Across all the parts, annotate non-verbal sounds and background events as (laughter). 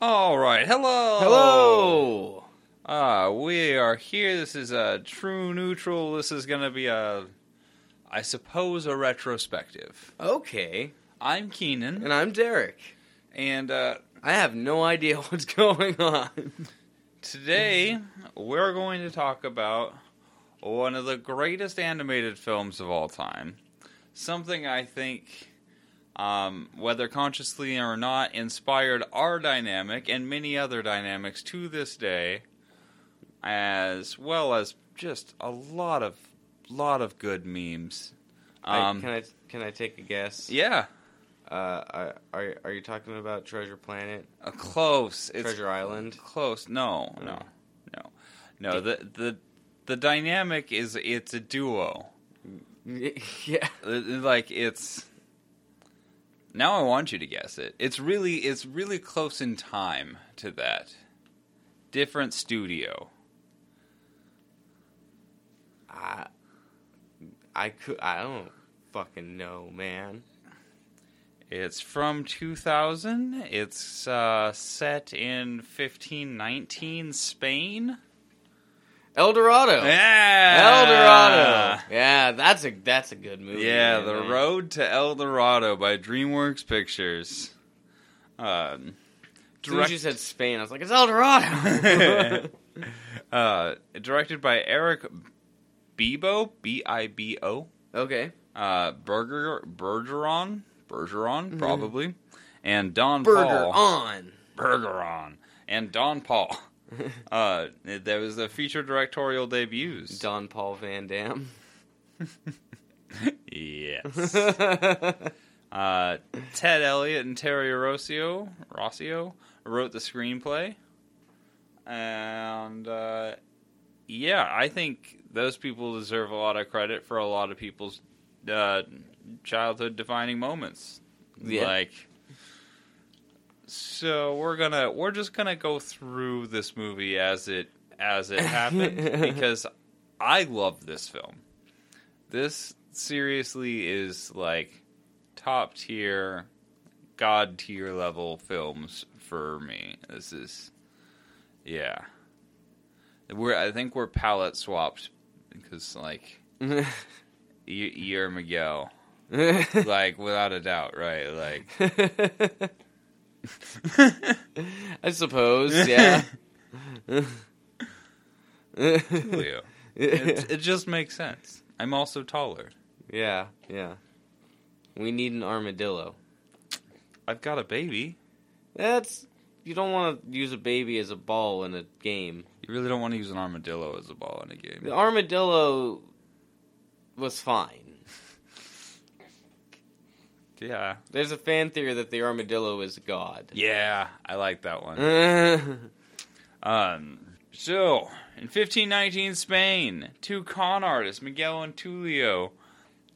All right, hello, Hello. Uh, we are here. This is a true neutral. This is gonna be a, I suppose, a retrospective. Okay. I'm Keenan, And I'm Derek. and uh, I have no idea (laughs) what's going on. today we're going to talk about one of the greatest animated films of all time. Something I think, um, whether consciously or not, inspired our dynamic and many other dynamics to this day, as well as just a lot of lot of good memes. I- Um, can I can I take a guess? yeah, Uh, are- are are you talking about Treasure Planet, uh, close. It's Treasure Island? close. No, no, Oh. no, no. The the the dynamic is it's a duo. (laughs) yeah. Like it's. Now I want you to guess it. It's really it's really close in time to that. Different studio. I I could I don't fucking know, man. It's from 2000. It's uh, set in 1519 Spain. El Dorado. Yeah, El Dorado. Yeah, that's a that's a good movie. Yeah, man, The man. Road to El Dorado by DreamWorks Um, As soon direct- as you said Spain, I was like, it's El Dorado. (laughs) uh, directed by Eric Bibo, B I B O. okay. Uh, Berger, Bergeron, Bergeron, probably, and Don Burger Paul. on. Bergeron and Don Paul. (laughs) (laughs) uh, there was the feature directorial debuts. Don Paul Van Dam. (laughs) yes. (laughs) Uh, Ted Elliott and Terry Rossio, Rossio wrote the screenplay, and uh, yeah, I think those people deserve a lot of credit for a lot of people's uh, childhood defining moments. Yeah. Like, so we're gonna we're just gonna go through this movie as it as it (laughs) happened because I love this film. This seriously is like top tier, god tier level films for me. This is, yeah. We're I think we're palette swapped because like (laughs) you, you're Miguel, (laughs) like without a doubt, right? Like (laughs) I suppose, yeah. Leo. It, it just makes sense. I'm also taller. yeah, yeah. We need an armadillo. I've got a baby. That's you don't want to use a baby as a ball in a game. You really don't want to use an armadillo as a ball in a game. The armadillo was fine. Yeah. There's a fan theory that the armadillo is God. Yeah, I like that one. (laughs) Um, so, in 1519 Spain, two con artists, Miguel and Tulio,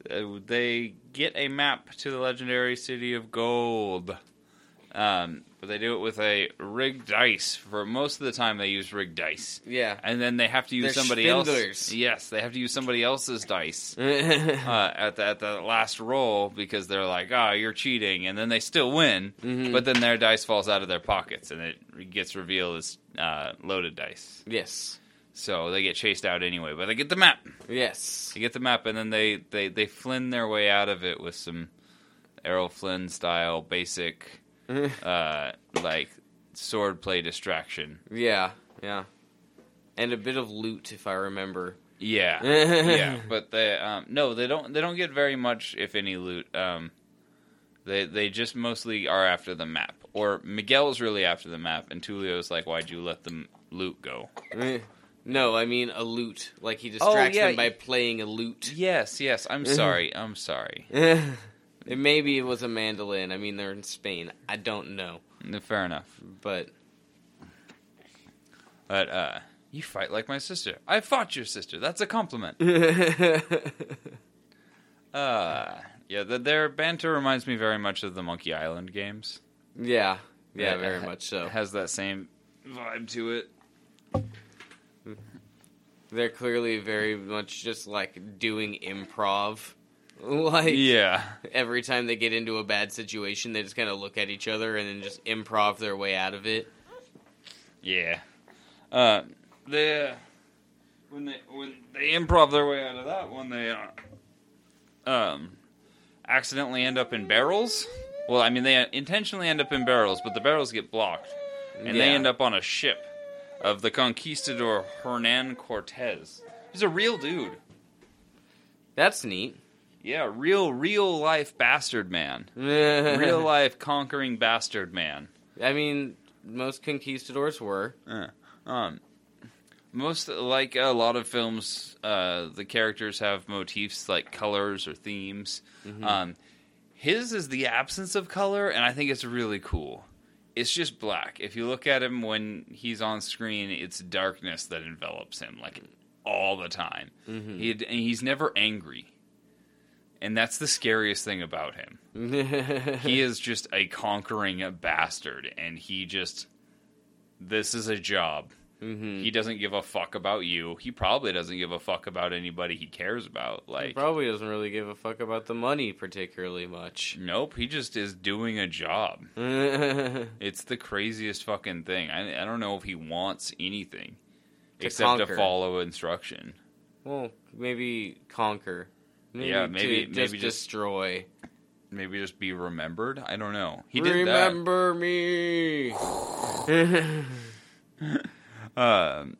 uh, they get a map to the legendary city of gold. Um, but they do it with a rigged dice. For most of the time, they use rigged dice. Yeah, and then they have to use They're somebody else. Yes, they have to use somebody else's dice. (laughs) uh, at the at the last roll because they're like, "Ah, you're cheating," and then they still win, Mhm. but then their dice falls out of their pockets and it gets revealed as uh, loaded dice. yes. So they get chased out anyway, but they get the map. Yes. They get the map, and then they they they Flynn their way out of it with some Errol Flynn style basic uh, like swordplay distraction. yeah. Yeah. And a bit of loot, if I remember. Yeah, (laughs) yeah, but they um, no, they don't. They don't get very much, if any, loot. Um, they they just mostly are after the map, or Miguel's really after the map, and Tulio's like, "Why'd you let them loot go?" no, I mean a loot. Like he distracts Oh, yeah. them by playing a lute. Yes, yes. I'm (laughs) sorry. I'm sorry. (laughs) it maybe it was a mandolin. I mean, they're in Spain. I don't know, Fair enough. but But uh, you fight like my sister. I fought your sister. That's a compliment. (laughs) Uh, yeah, the, their banter reminds me very much of the Monkey Island games. yeah, yeah, It very much so. Has that same vibe to it. They're clearly very much just like doing improv. (laughs) Like Yeah. every time they get into a bad situation, they just kind of look at each other and then just improv their way out of it. Yeah. Uh, they when they when they improv their way out of that one, they uh, um accidentally end up in barrels. Well, I mean, they intentionally end up in barrels, but the barrels get blocked, and they end up on a ship of the conquistador Hernan Cortez. He's a real dude. That's neat. Yeah, real, real life bastard man. (laughs) Real life conquering bastard man. I mean, most conquistadors were. Uh, um, most like a lot of films, uh, the characters have motifs like colors or themes. Um, his is the absence of color, and I think it's really cool. It's just black. If you look at him when he's on screen, it's darkness that envelops him, like all the time. He and he's never angry, and that's the scariest thing about him. (laughs) He is just a conquering bastard and he just this is a job. Hmm he doesn't give a fuck about you. He probably doesn't give a fuck about anybody he cares about He like probably doesn't really give a fuck about the money particularly much. nope he just is doing a job. (laughs) It's the craziest fucking thing. I, I don't know if he wants anything except conquer. to follow instruction. Well, maybe conquer. Yeah, maybe- maybe just just- destroy. maybe just be remembered i don't know he did that Remember me. (laughs) Um,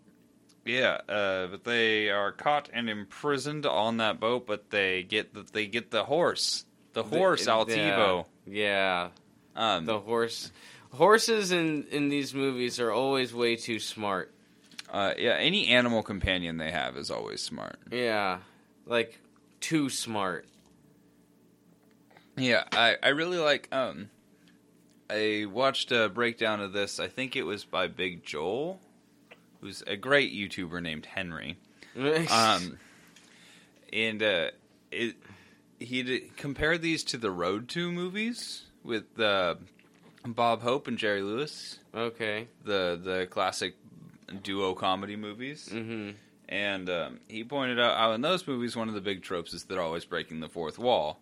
yeah, uh, but they are caught and imprisoned on that boat. But they get the, they get the horse, the horse Altivo. Yeah, Um, the horse. Horses in in these movies are always way too smart. uh, yeah, any animal companion they have is always smart. Yeah, like too smart. Yeah, I, I really like. Um, I watched a breakdown of this. I think it was by Big Joel, who's a great YouTuber named Henry. Um, and uh, it he compared these to the Road to movies with uh, Bob Hope and Jerry Lewis, okay. the the classic duo comedy movies. hmm And um, he pointed out how in those movies, one of the big tropes is they're always breaking the fourth wall,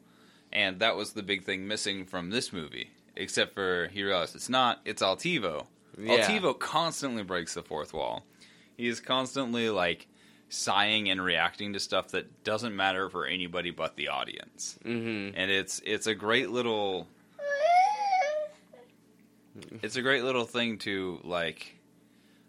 and that was the big thing missing from this movie. Except for he realized it's not. It's Altivo. Yeah. Altivo constantly breaks the fourth wall. He is constantly like sighing and reacting to stuff that doesn't matter for anybody but the audience. hmm And it's it's a great little (laughs) it's a great little thing to like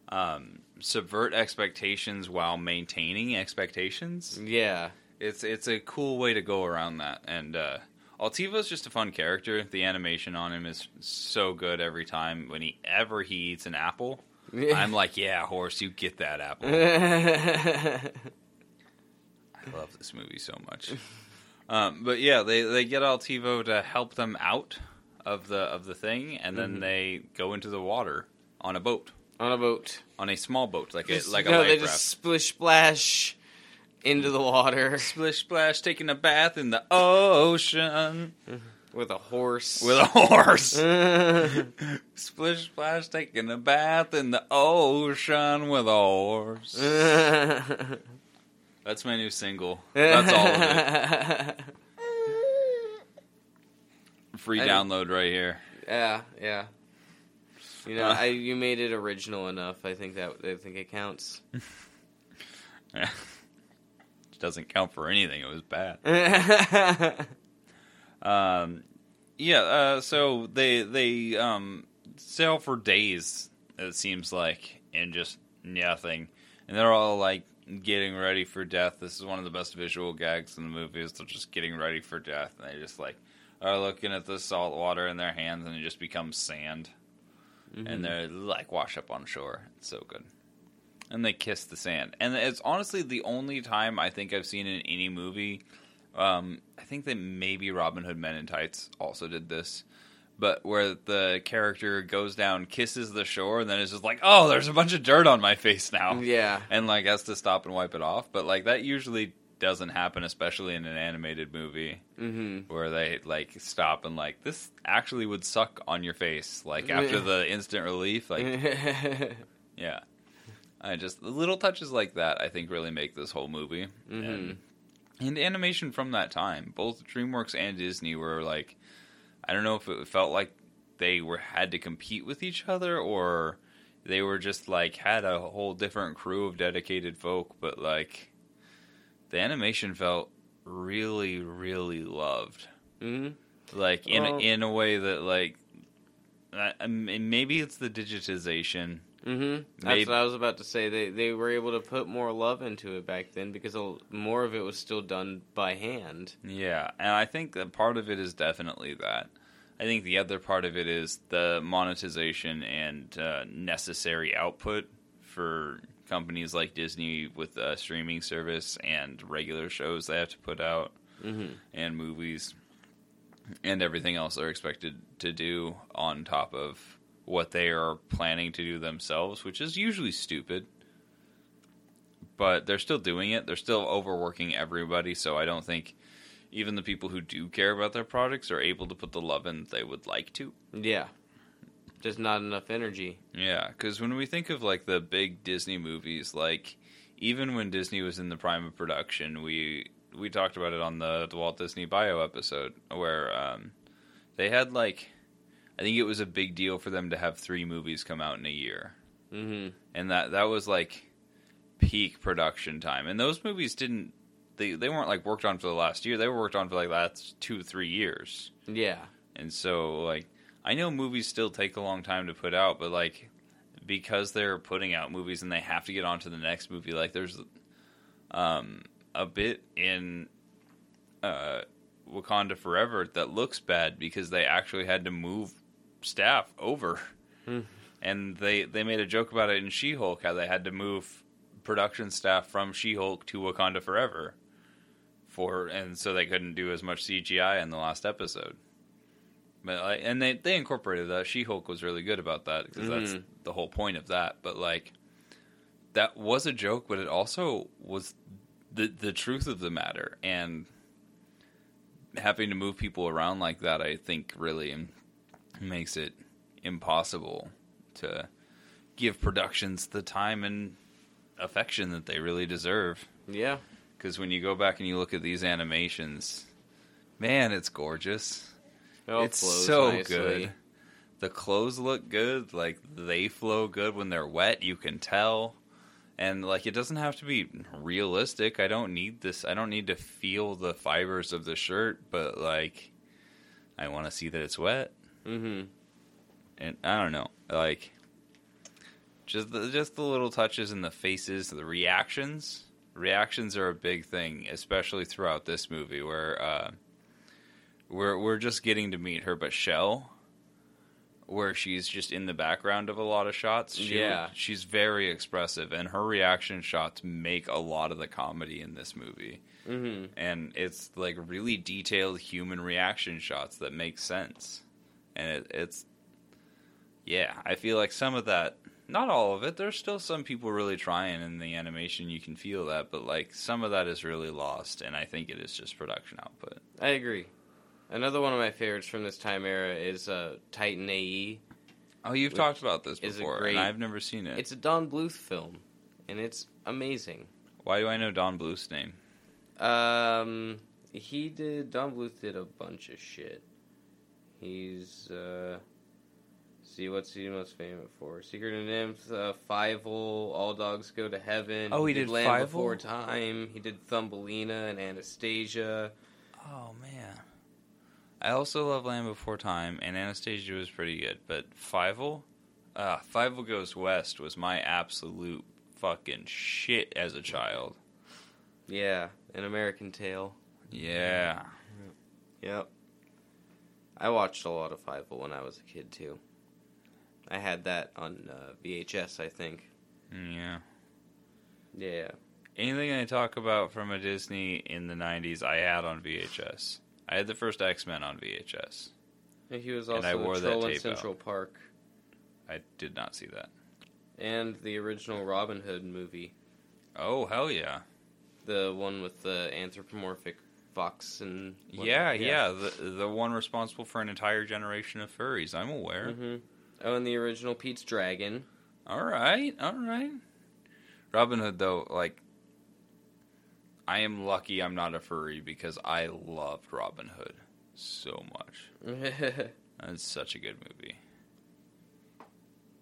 um, subvert expectations while maintaining expectations. Yeah. It's it's a cool way to go around that. And uh, Altivo's just a fun character. The animation on him is so good every time. When he ever he eats an apple, I'm like, yeah, horse, you get that apple. (laughs) I love this movie so much. Um, but yeah, they they get Altivo to help them out of the of the thing, and then Mhm. they go into the water on a boat, On a boat. on a small boat, like a like a no, life they raft. just splish splash into the water (laughs) (laughs) (laughs) Splish splash, taking a bath in the ocean with a horse. with a horse. Splish splash, taking a bath in the ocean with a horse. That's my new single. That's all of it. Free I- download right here. Yeah, yeah. You know, Uh. I you made it original enough. I think that I think it counts. Yeah. (laughs) It doesn't count for anything. It was bad. (laughs) Um, yeah. Uh, so they they um, sail for days. It seems like, and just nothing. And they're all like getting ready for death. This is one of the best visual gags in the movie. Is they're just getting ready for death, and they just like are looking at the salt water in their hands, and it just becomes sand, Mm-hmm. and they're like wash up on shore. It's so good. And they kiss the sand, and it's honestly the only time I think I've seen in any movie um, I think that maybe Robin Hood Men in Tights also did this, but where the character goes down, kisses the shore, and then it's just like, oh, there's a bunch of dirt on my face now, yeah. and like has to stop and wipe it off. But like that usually doesn't happen, especially in an animated movie hmm where they like stop and like this actually would suck on your face, like (laughs) after the instant relief, like (laughs) yeah. I just little touches like that I think really make this whole movie. Mhm. And And animation from that time, both DreamWorks and Disney were like, I don't know if it felt like they were had to compete with each other or they were just like had a whole different crew of dedicated folk, but like the animation felt really, really loved. hmm Like in Well- in a way that like, I, maybe it's the digitization. hmm That's Maybe- what I was about to say. They they were able to put more love into it back then because more of it was still done by hand. Yeah, and I think that part of it is definitely that. I think the other part of it is the monetization and uh, necessary output for companies like Disney with a streaming service and regular shows they have to put out hmm and movies and everything else they're expected to do on top of what they are planning to do themselves, which is usually stupid. But they're still doing it. They're still overworking everybody, so I don't think even the people who do care about their products are able to put the love in they would like to. Yeah, just not enough energy. Yeah, because when we think of like the big Disney movies, like even when Disney was in the prime of production, we we talked about it on the, the Walt Disney Bio episode where um, they had like I think it was a big deal for them to have three movies come out in a year, hmm and that that was like peak production time. And those movies didn't they they weren't like worked on for the last year; they were worked on for like last two three years. Yeah, And so, like, I know movies still take a long time to put out, but like, because they're putting out movies and they have to get on to the next movie, like, there's um, a bit in uh, Wakanda Forever that looks bad because they actually had to move staff over, Hmm. and they they made a joke about it in She Hulk how they had to move production staff from She Hulk to Wakanda Forever. For and so they couldn't do as much CGI in the last episode. But like, and they they incorporated that. She Hulk was really good about that because that's Mhm. the whole point of that. But like, that was a joke, but it also was the the truth of the matter. And having to move people around like that, I think, really makes it impossible to give productions the time and affection that they really deserve. yeah. Because when you go back and you look at these animations, man, it's gorgeous It it's so nicely. good. The clothes look good. Like they flow good when they're wet. You can tell, and like it doesn't have to be realistic. I don't need this. I don't need to feel the fibers of the shirt, but like I want to see that it's wet. hmm And I don't know, like just the, just the little touches in the faces, the reactions. Reactions are a big thing, especially throughout this movie, where uh, we're we're just getting to meet her, but Shell, where she's just in the background of a lot of shots. She, Yeah. she's very expressive, and her reaction shots make a lot of the comedy in this movie hmm and it's like really detailed human reaction shots that make sense and it, it's yeah i feel like some of that not all of it there's still some people really trying in the animation you can feel that but like some of that is really lost and i think it is just production output I agree. Another one of my favorites from this time era is uh, Titan AE. oh you've talked about this before great- and i've never seen it It's a Don Bluth film, and it's amazing. why do i know don bluth's name Um, he did. Don Bluth did a bunch of shit. He's uh, see what's he most famous for? Secret of NIMH, uh, Fievel, All Dogs Go to Heaven. Oh, he did Land Fievel? Before Time. He did Thumbelina and Anastasia. oh man i also love land before time and anastasia was pretty good but Fievel, uh Fievel goes west was my absolute fucking shit as a child Yeah, An American Tail. Yeah. Yep. I watched a lot of Fievel when I was a kid too. I had that on uh, VHS, I think. Yeah. Yeah. Anything I talk about from a Disney in the 90s, I had on VHS. I had the first X Men on VHS. And he was And also I wore that tape Central Park I did not see that. and the original Robin Hood movie, Oh, hell yeah. the one with the anthropomorphic fox and Yeah, yeah. The, the one responsible for an entire generation of furries. I'm aware. hmm Oh, and the original Pete's Dragon. All right, all right. Robin Hood, though, like, I am lucky I'm not a furry because I loved Robin Hood so much. (laughs) That's such a good movie.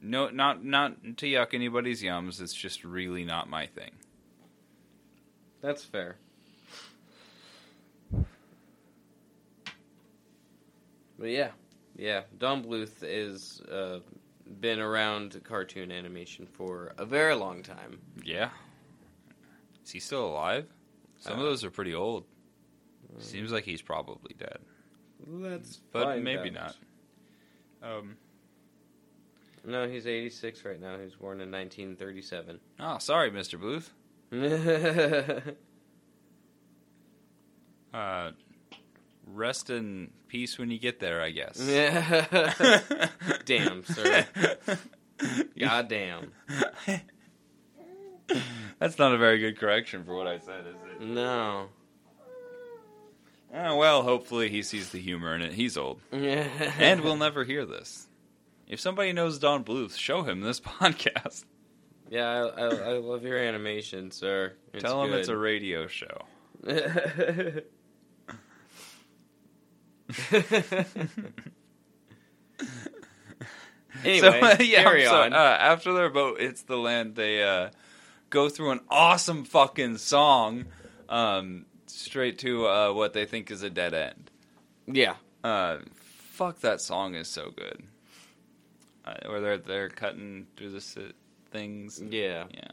No, not not to yuck anybody's yums. It's just really not my thing. That's fair. But yeah, yeah, Don Bluth is uh, been around cartoon animation for a very long time. Yeah. Is he still alive? Some of Uh, those are pretty old. Seems like he's probably dead, That's but fine, maybe guys. not. Um. No, he's 86 right now. He was born in 1937. Oh, sorry, Mr. Booth. (laughs) Uh, rest in peace when you get there, I guess. (laughs) Damn, sir. (laughs) God damn. That's not a very good correction for what I said, is it? No. Oh, well, hopefully he sees the humor in it. He's old. And we'll never hear this. If somebody knows Don Bluth, show him this (laughs) podcast. Yeah, I, I, I love your animation, sir. It's Tell him good. it's a radio show. anyway, (laughs) so, (laughs) yeah, carry so, on. Uh, after their boat hits the land, they uh, go through an awesome fucking song um, straight to uh, what they think is a dead end. yeah. Uh, fuck, that song is so good. Uh, where they're they're cutting through the si- things. Yeah. Yeah.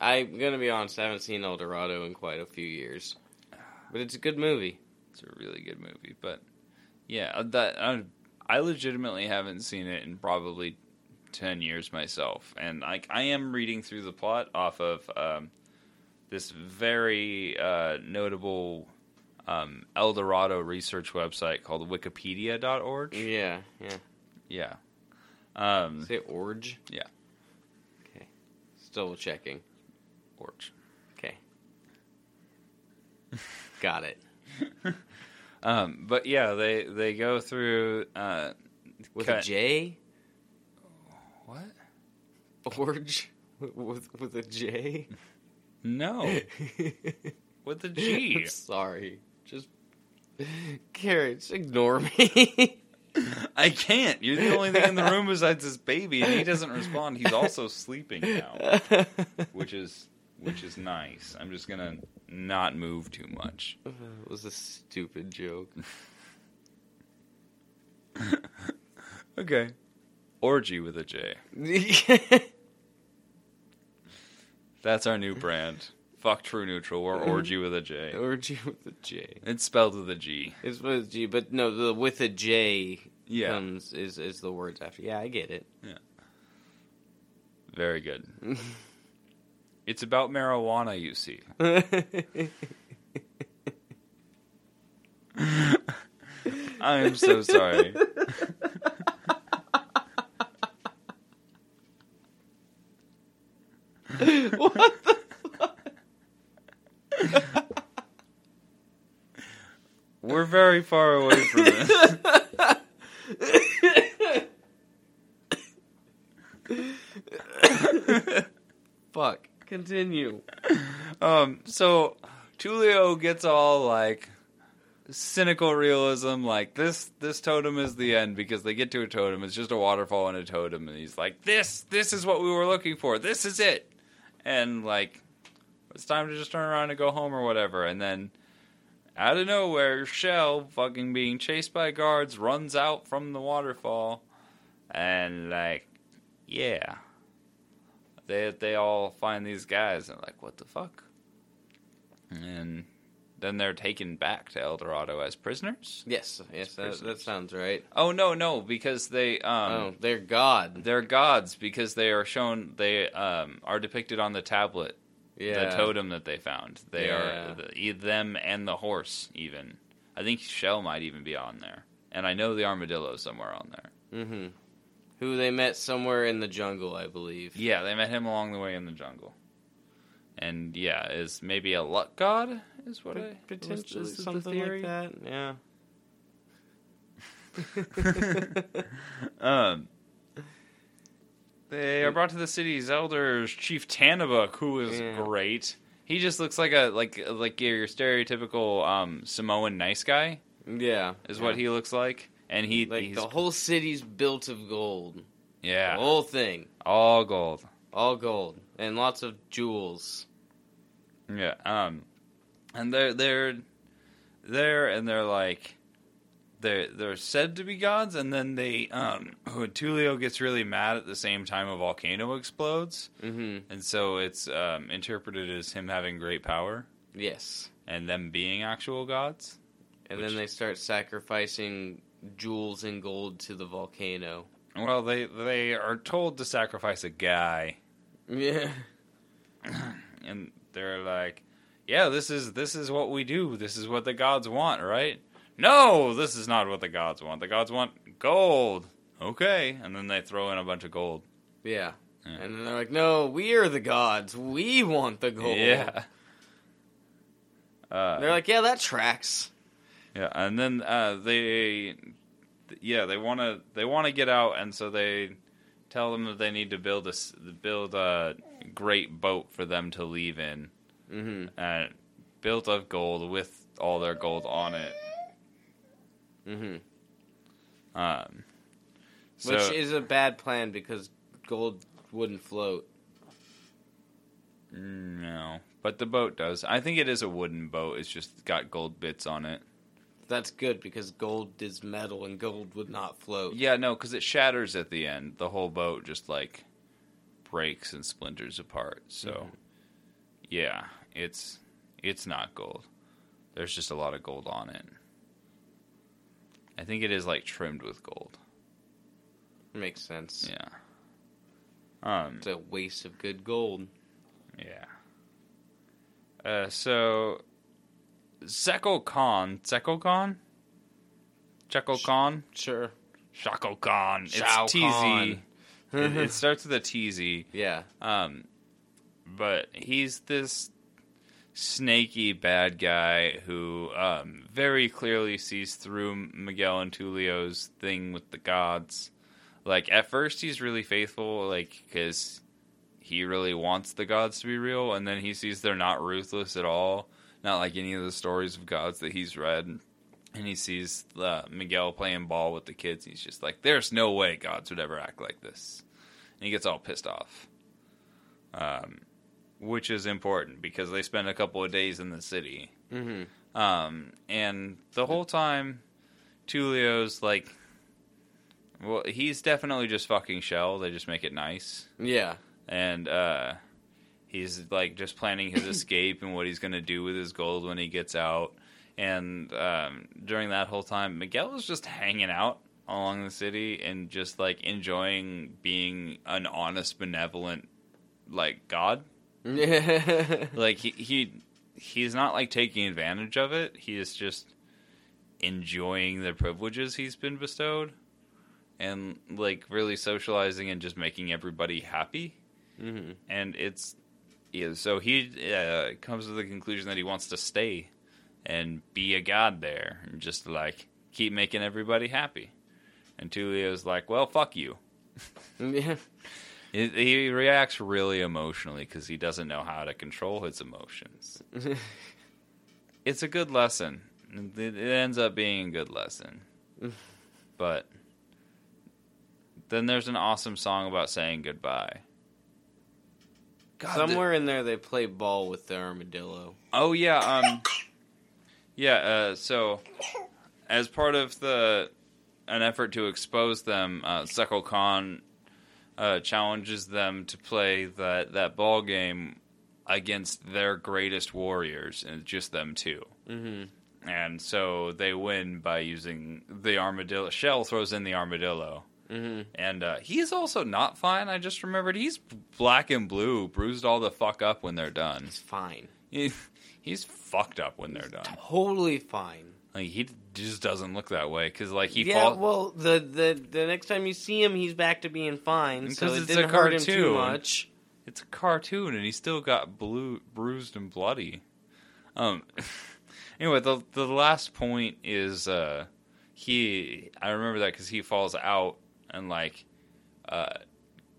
I'm going to be honest, I haven't seen El Dorado in quite a few years. But it's a good movie. It's a really good movie, but yeah, uh, that I, I legitimately haven't seen it in probably ten years myself, and like I am reading through the plot off of um, this very uh, notable um, El Dorado research website called Wikipedia.org. Yeah, yeah. Yeah, um, Say org. Yeah. Okay. Still checking. Org. Okay. Got it. (laughs) Um, but yeah, they they go through. Uh, With cut- a J? What? Org (laughs) With, with a J? No, (laughs) with a G. I'm sorry. Just. Carrie, just ignore me. (laughs) I can't. You're the only thing in the room besides this baby, and he doesn't respond. He's also (laughs) sleeping now, which is which is nice. I'm just gonna not move too much. it was a stupid joke. Okay. Orgy with a J. That's our new brand. Fuck True Neutral. We're orgy with a J. (laughs) Orgy with a J. It's spelled with a G. It's with a G, but no, the with a J Yeah. comes is is the words after. Yeah, I get it. Yeah. Very good. (laughs) It's about marijuana, you see. (laughs) I am so sorry. what the We're very far away from this. (laughs) fuck? Continue. Um, so Tulio gets all like cynical realism, like this this totem is the end because they get to a totem, it's just a waterfall and a totem, and he's like, This this is what we were looking for, this is it and like it's time to just turn around and go home or whatever, and then out of nowhere, Shell, fucking being chased by guards, runs out from the waterfall, and like, yeah, they they all find these guys and like, what the fuck? And then they're taken back to El Dorado as prisoners. Yes, yes, that, that sounds right. Oh no, no, because they um oh, they're God. they're gods because they are shown they um are depicted on the tablet Yeah. the totem that they found. They Yeah. are the, them and the horse even. I think Shell might even be on there, and I know the armadillo somewhere on there. Mm-hmm. Who they met somewhere in the jungle, I believe. Yeah, they met him along the way in the jungle, and yeah, is maybe a luck god is what I Potentially is something like that. Yeah. (laughs) (laughs) um, they are brought to the city's elders, Chief Tannabok, who is Yeah. great. he just looks like a like like your stereotypical um, Samoan nice guy Yeah, is what he looks like, and he like he's the whole city's built of gold. yeah The whole thing, all gold. all gold, and lots of jewels. Yeah. Um, and they're they're there, and they're like they're they're said to be gods, and then they um when Tulio gets really mad at the same time a volcano explodes, Mm-hmm. and so it's um, interpreted as him having great power Yes, and them being actual gods. and Which- then they start sacrificing jewels and gold to the volcano. Well, they they are told to sacrifice a guy, Yeah. and they're like, "Yeah, this is this is what we do. This is what the gods want, right?" No, this is not what the gods want. The gods want gold. Okay, and then they throw in a bunch of gold. Yeah. Yeah. And then they're like, no, we are the gods. We want the gold. Yeah. (laughs) Uh, They're like, yeah, that tracks. yeah, and then uh, they, yeah, they want to they want to get out, and so they tell them that they need to build a build a great boat for them to leave in. Mm-hmm. uh, built of gold with all their gold on it. Mm-hmm. Um, so, Which is a bad plan because gold wouldn't float. no, but the boat does. I think it is a wooden boat. It's just got gold bits on it. That's good because gold is metal and gold would not float. Yeah, no, because it shatters at the end. The whole boat just like breaks and splinters apart. So, Mhm. yeah, it's it's not gold. There's just a lot of gold on it. I think it is like trimmed with gold. Makes sense. Yeah. Um. It's a waste of good gold. Yeah. Uh, so, Zeko Khan, Zeko Khan, Zeko Khan, Sure. Shako Khan. It's TZ. It, it starts with a TZ. (laughs) yeah. Um, but he's this snaky bad guy who um, very clearly sees through Miguel and Tulio's thing with the gods. Like at first, he's really faithful, like because he really wants the gods to be real, and then he sees they're not ruthless at all, not like any of the stories of gods that he's read. And he sees uh, Miguel playing ball with the kids. He's just like, "There's no way gods would ever act like this," and he gets all pissed off. Um, which is important because they spend a couple of days in the city. Mm-hmm. Um, and the whole time, Tulio's like, well, he's definitely just fucking Shell. They just make it nice. Yeah. And, uh, he's like just planning his (coughs) escape and what he's going to do with his gold when he gets out. And, um, during that whole time, Miguel is just hanging out along the city and just like enjoying being an honest, benevolent, like, God. (laughs) like he, he he's not like taking advantage of it he is just enjoying the privileges he's been bestowed and like really socializing and just making everybody happy mm-hmm. and it's yeah, so he uh, comes to the conclusion that he wants to stay and be a god there and just like keep making everybody happy and Tulio's like well fuck you (laughs) Yeah. He, he reacts really emotionally because he doesn't know how to control his emotions (laughs) it's a good lesson. It, it ends up being a good lesson. (laughs) but then there's an awesome song about saying goodbye. God, the- Somewhere in there, they play ball with the armadillo. oh yeah, um, yeah. Uh, so as part of the an effort to expose them, uh, Khan uh, challenges them to play that that ball game against their greatest warriors, and just them two. Mm-hmm. and so they win by using the armadillo. Shell throws in the armadillo, Mm-hmm. and uh, he's also not fine. I just remembered he's black and blue, bruised all the fuck up when they're done. It's fine. He, he's fucked up when they're done. Totally fine. Like he just doesn't look that way because like he yeah, falls. well, the, the the next time you see him, he's back to being fine. So Because it it's a didn't hurt him too cartoon. much. it's a cartoon, and he still got blue, bruised, and bloody. Um. (laughs) anyway, the the last point is uh he. I remember that because he falls out and like uh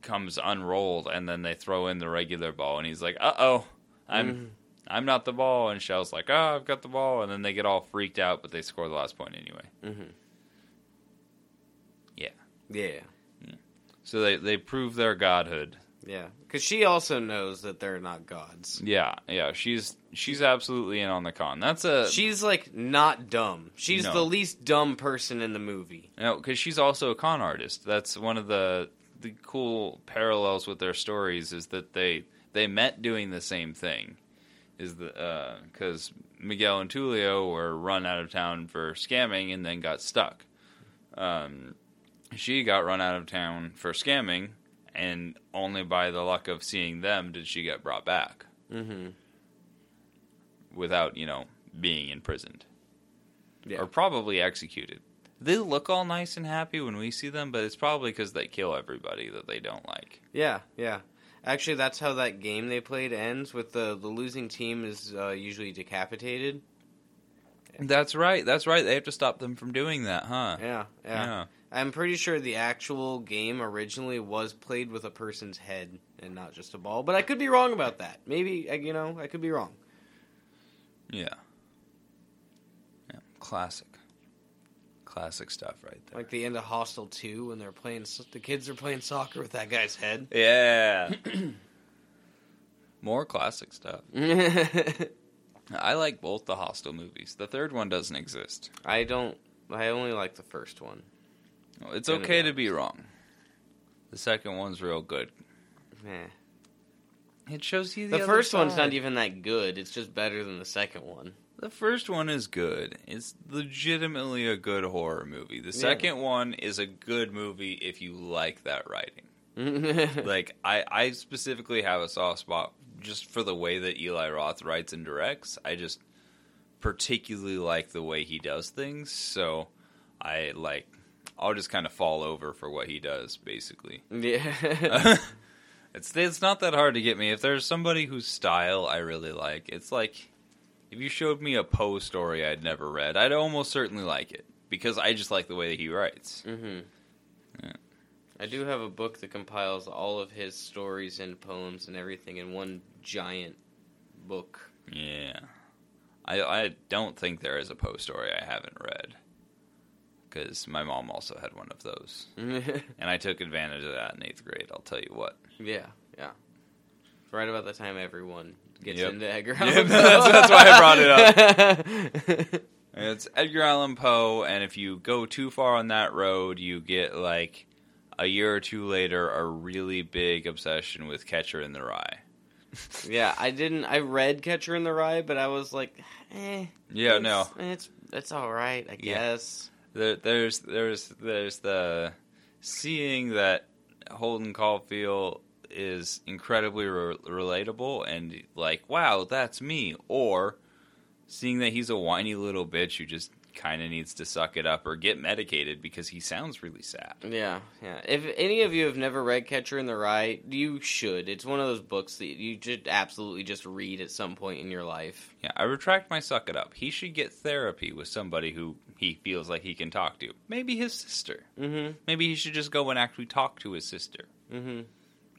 comes unrolled, and then they throw in the regular ball, and he's like, "Uh oh, I'm I'm not the ball, and Shell's like, oh, I've got the ball, and then they get all freaked out, but they score the last point anyway. Mm-hmm. Yeah. Yeah. So they they prove their godhood. Yeah. Because she also knows that they're not gods. Yeah, yeah. She's she's absolutely in on the con. That's a She's like not dumb. She's No. the least dumb person in the movie. No, because she's also a con artist. That's one of the the cool parallels with their stories is that they they met doing the same thing. Is the because Miguel and Tulio were run out of town for scamming and then got stuck. Um, she got run out of town for scamming, and only by the luck of seeing them did she get brought back Mm-hmm. without you know being imprisoned. Yeah. or probably executed. They look all nice and happy when we see them, but it's probably because they kill everybody that they don't like. Yeah, yeah. Actually, that's how that game they played ends. With the the losing team is uh, usually decapitated. That's right. That's right. They have to stop them from doing that, huh? Yeah, yeah. I'm pretty sure the actual game originally was played with a person's head and not just a ball. But I could be wrong about that. Maybe uh, you know I could be wrong. Yeah. Yeah. Classic. Classic stuff right there. Like the end of Hostel Two when they're playing, the kids are playing soccer with that guy's head. Yeah. (clears throat) More classic stuff. (laughs) I like both the Hostel movies. The third one doesn't exist. I don't. I only like the first one. Well, It's okay to be wrong. The second one's real good. Meh. It shows you The, the, first one's not even that good. It's just better than the second one. The first one is good. It's legitimately a good horror movie. The second one is a good movie if you like that writing. (laughs) Like I, I specifically have a soft spot just for the way that Eli Roth writes and directs. I just particularly like the way he does things. So I like I'll just kind of fall over for what he does basically. (laughs) yeah. (laughs) it's it's not that hard to get me. If there's somebody whose style I really like, it's like if you showed me a Poe story I'd never read, I'd almost certainly like it because I just like the way that he writes. hmm Yeah. I do have a book that compiles all of his stories and poems and everything in one giant book. Yeah, I I don't think there is a Poe story I haven't read because my mom also had one of those, (laughs) and I took advantage of that in eighth grade. I'll tell you what. yeah, yeah. Right about the time everyone gets Yep. into Edgar Allan (laughs) that's- Poe. that's why I brought it up. (laughs) It's Edgar Allan Poe, and if you go too far on that road, you get like a year or two later a really big obsession with Catcher in the Rye. (laughs) yeah, I didn't. I read Catcher in the Rye, but I was like, eh. Yeah, it's, no. it's it's all right, I Yeah. guess. There, there's there's there's the seeing that Holden Caulfield is incredibly re- relatable and like wow that's me or seeing that he's a whiny little bitch who just kind of needs to suck it up or get medicated because he sounds really sad. Yeah, yeah. If any of you have never read Catcher in the Rye, you should. It's one of those books that you should absolutely just read at some point in your life. Yeah, I retract my suck it up. He should get therapy with somebody who he feels like he can talk to. Maybe his sister. Mm-hmm. Maybe he should just go and actually talk to his sister. Mm-hmm.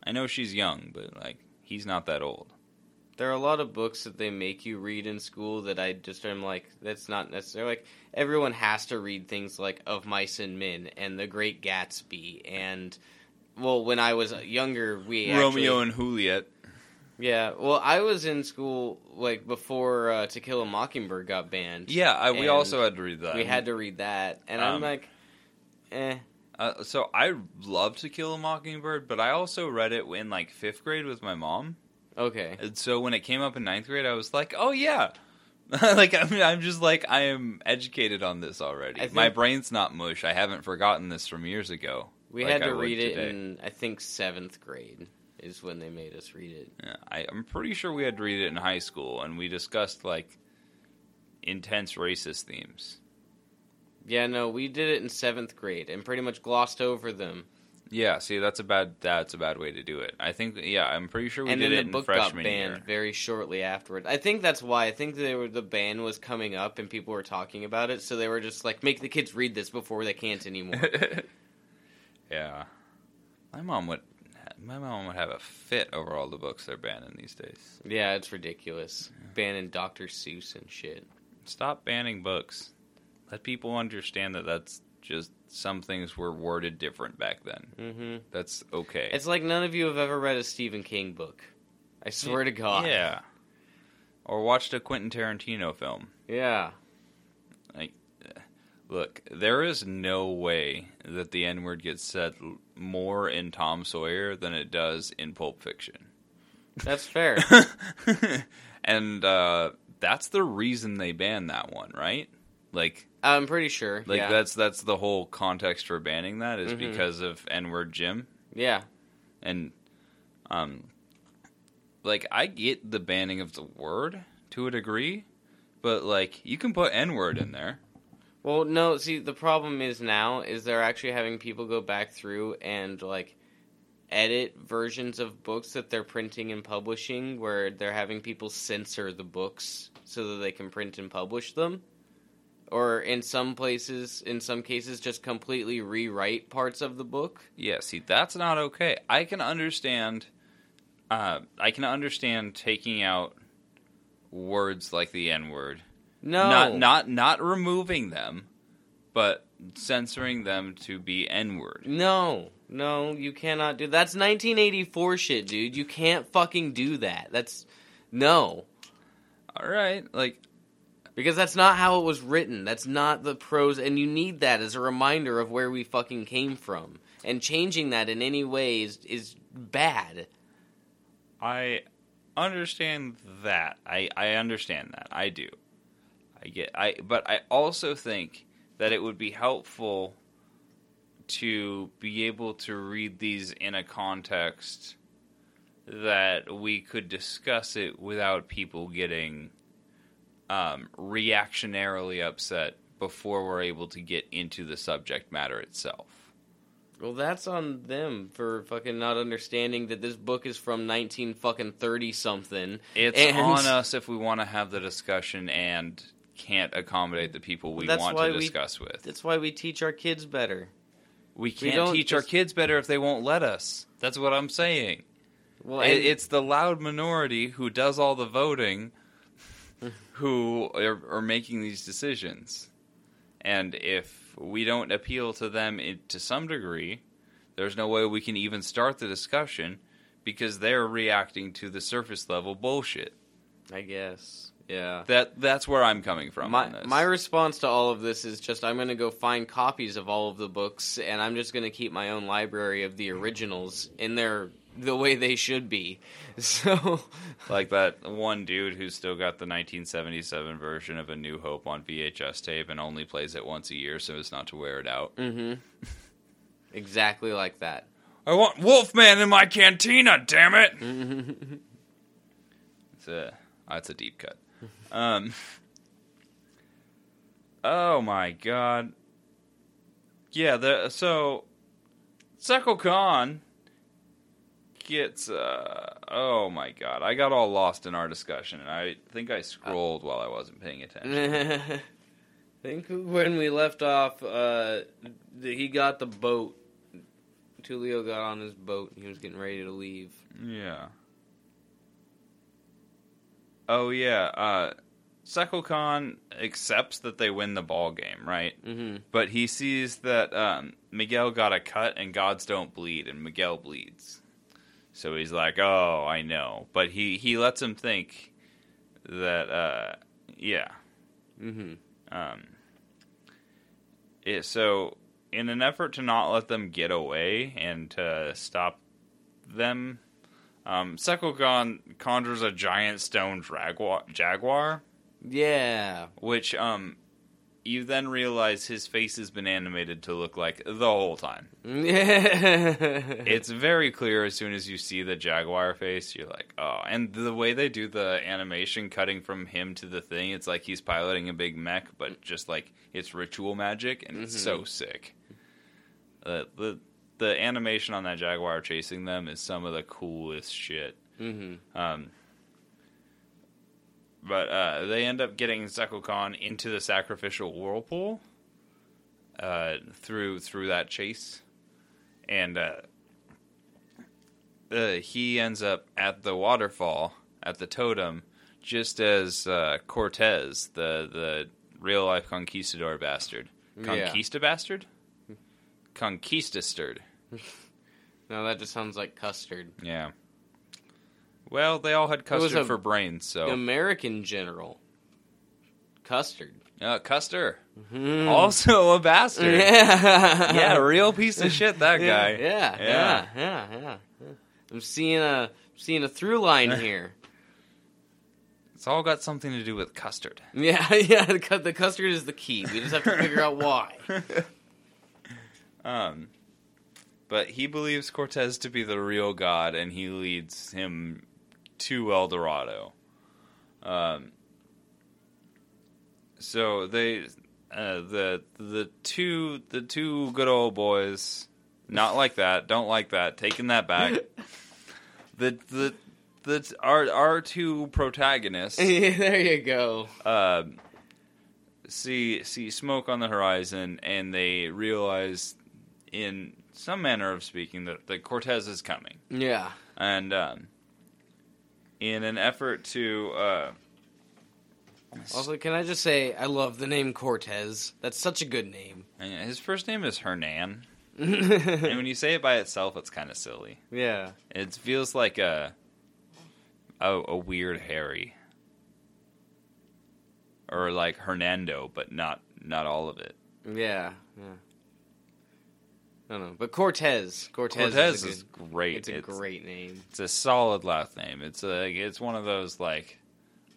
I know she's young, but like he's not that old. There are a lot of books that they make you read in school that I just am like, that's not necessarily like everyone has to read things like Of Mice and Men and The Great Gatsby and well, when I was younger, we Romeo actually, and Juliet. yeah. Well, I was in school like before uh, To Kill a Mockingbird got banned. Yeah, I, we also had to read that. we had to read that, and I'm Um, like, eh. Uh, so I love To Kill a Mockingbird, but I also read it in like fifth grade with my mom. Okay. And so when it came up in ninth grade, I was like, "Oh yeah." (laughs) like I mean, I'm just like I am educated on this already. I My brain's not mush. I haven't forgotten this from years ago. We like had to would read it today. in I think seventh grade is when they made us read it. Yeah, I, I'm pretty sure we had to read it in high school, and we discussed like intense racist themes. Yeah, no, we did it in seventh grade and pretty much glossed over them. Yeah, see, that's a bad that's a bad way to do it. I think, yeah, I'm pretty sure we and did then it the in book got freshman banned year. very shortly afterward. I think that's why. I think they were the ban was coming up and people were talking about it, so they were just like, make the kids read this before they can't anymore. (laughs) yeah, my mom would my mom would have a fit over all the books they're banning these days. Yeah, it's ridiculous. Banning Dr. Seuss and shit. Stop banning books. Let people understand that that's just some things were worded different back then. Mm-hmm. That's okay. It's like none of you have ever read a Stephen King book. I swear to God. Yeah. Or watched a Quentin Tarantino film. Yeah. Like, look, there is no way that the N word gets said more in Tom Sawyer than it does in Pulp Fiction. That's fair. (laughs) and uh, that's the reason they banned that one, right? Like, I'm pretty sure. like yeah. that's that's the whole context for banning that is Mhm. because of N word Jim. Yeah. and um like I get the banning of the word to a degree, but like you can put N word in there. Well, no, see, the problem is now is they're actually having people go back through and like edit versions of books that they're printing and publishing where they're having people censor the books so that they can print and publish them. Or in some places, in some cases, just completely rewrite parts of the book. Yeah, see that's not okay. I can understand uh I can understand taking out words like the N word. No, Not not not removing them, but censoring them to be N word. no, no, you cannot do. That's 1984 shit, dude. You can't fucking do that. That's no. All right, like Because that's not how it was written. That's not the prose, and you need that as a reminder of where we fucking came from. And changing that in any way is, is bad. I understand that. I I understand that. I do. I get I but I also think that it would be helpful to be able to read these in a context that we could discuss it without people getting um, reactionarily upset before we're able to get into the subject matter itself. Well, that's on them for fucking not understanding that this book is from 19 fucking 30 something. It's And- on us if we want to have the discussion and can't accommodate the people we want to we- discuss with. That's why we teach our kids better. We can't don't teach our kids better if they won't let us. That's what I'm saying. Well, and- it's the loud minority who does all the voting who are, are making these decisions. And if we don't appeal to them in, to some degree, there's no way we can even start the discussion because they're reacting to the surface level bullshit. I guess. Yeah. That that's where I'm coming from My on this. my response to all of this is just I'm going to go find copies of all of the books and I'm just going to keep my own library of the originals in their the way they should be. (laughs) So like that one dude who's still got the 1977 version of A New Hope on VHS tape and only plays it once a year so as not to wear it out. mhm. (laughs) Exactly like that. I want Wolfman in my cantina, damn it! (laughs) It's a that's a deep cut. Um. Oh my god. Yeah, the so Tzekel-Kan gets uh oh my god. I got all lost in our discussion and I think I scrolled while I wasn't paying attention. I (laughs) think when we left off, uh, he got the boat. Tulio got on his boat. and He was getting ready to leave. Yeah. Oh yeah, uh Tzekel accepts that they win the ball game, right? hmm But he sees that um, Miguel got a cut and gods don't bleed, and Miguel bleeds. So he's like, "Oh, I know." But he he lets him think that, uh, yeah. hmm Um, so, in an effort to not let them get away and to stop them, um, conjures a giant stone jaguar, jaguar Yeah. which um you then realize his face has been animated to look like the whole time. It's very clear as soon as you see the jaguar face, you're like, oh. And the way they do the animation cutting from him to the thing, it's like he's piloting a big mech, but just like it's ritual magic, and it's so sick. Uh, the the animation on that jaguar chasing them is some of the coolest shit. hmm Um, but uh, they end up getting Tzekel-Kan into the sacrificial whirlpool uh, through through that chase, and uh, uh, he ends up at the waterfall at the totem, just as uh, Cortez, the the real life conquistador bastard, Yeah. conquista bastard, conquistastard. (laughs) No, that just sounds like custard. Yeah. Well, they all had custard a- for brains, so American general. Custard. uh, Custer, Mhm. also a bastard. (laughs) Yeah. yeah, real piece of shit. That guy. Yeah, yeah, yeah, yeah, yeah. yeah. I'm seeing a seeing a through line here. (laughs) It's all got something to do with custard. (laughs) Yeah, yeah. The, the custard is the key. We just have to figure out why. Um, but he believes Cortez to be the real god, and he leads him to El Dorado. Um, so they, uh, the the two the two good old boys, not like that, don't like that, taking that back. (laughs) the the the our our two protagonists (laughs) Yeah, there you go. uh, see see smoke on the horizon, and they realize, in some manner of speaking, that, the Cortez is coming, Yeah. and um, in an effort to uh, Also, can I just say I love the name Cortez. That's such a good name. his first name is Hernan, (laughs) and when you say it by itself, it's kind of silly. yeah. It feels like a a, a weird Harry. Or like Hernando, but not not all of it. Yeah. Yeah. I don't know, but Cortez. Cortez, Cortez is, is good, great. It's a great name. It's a solid last name. It's a, it's one of those like,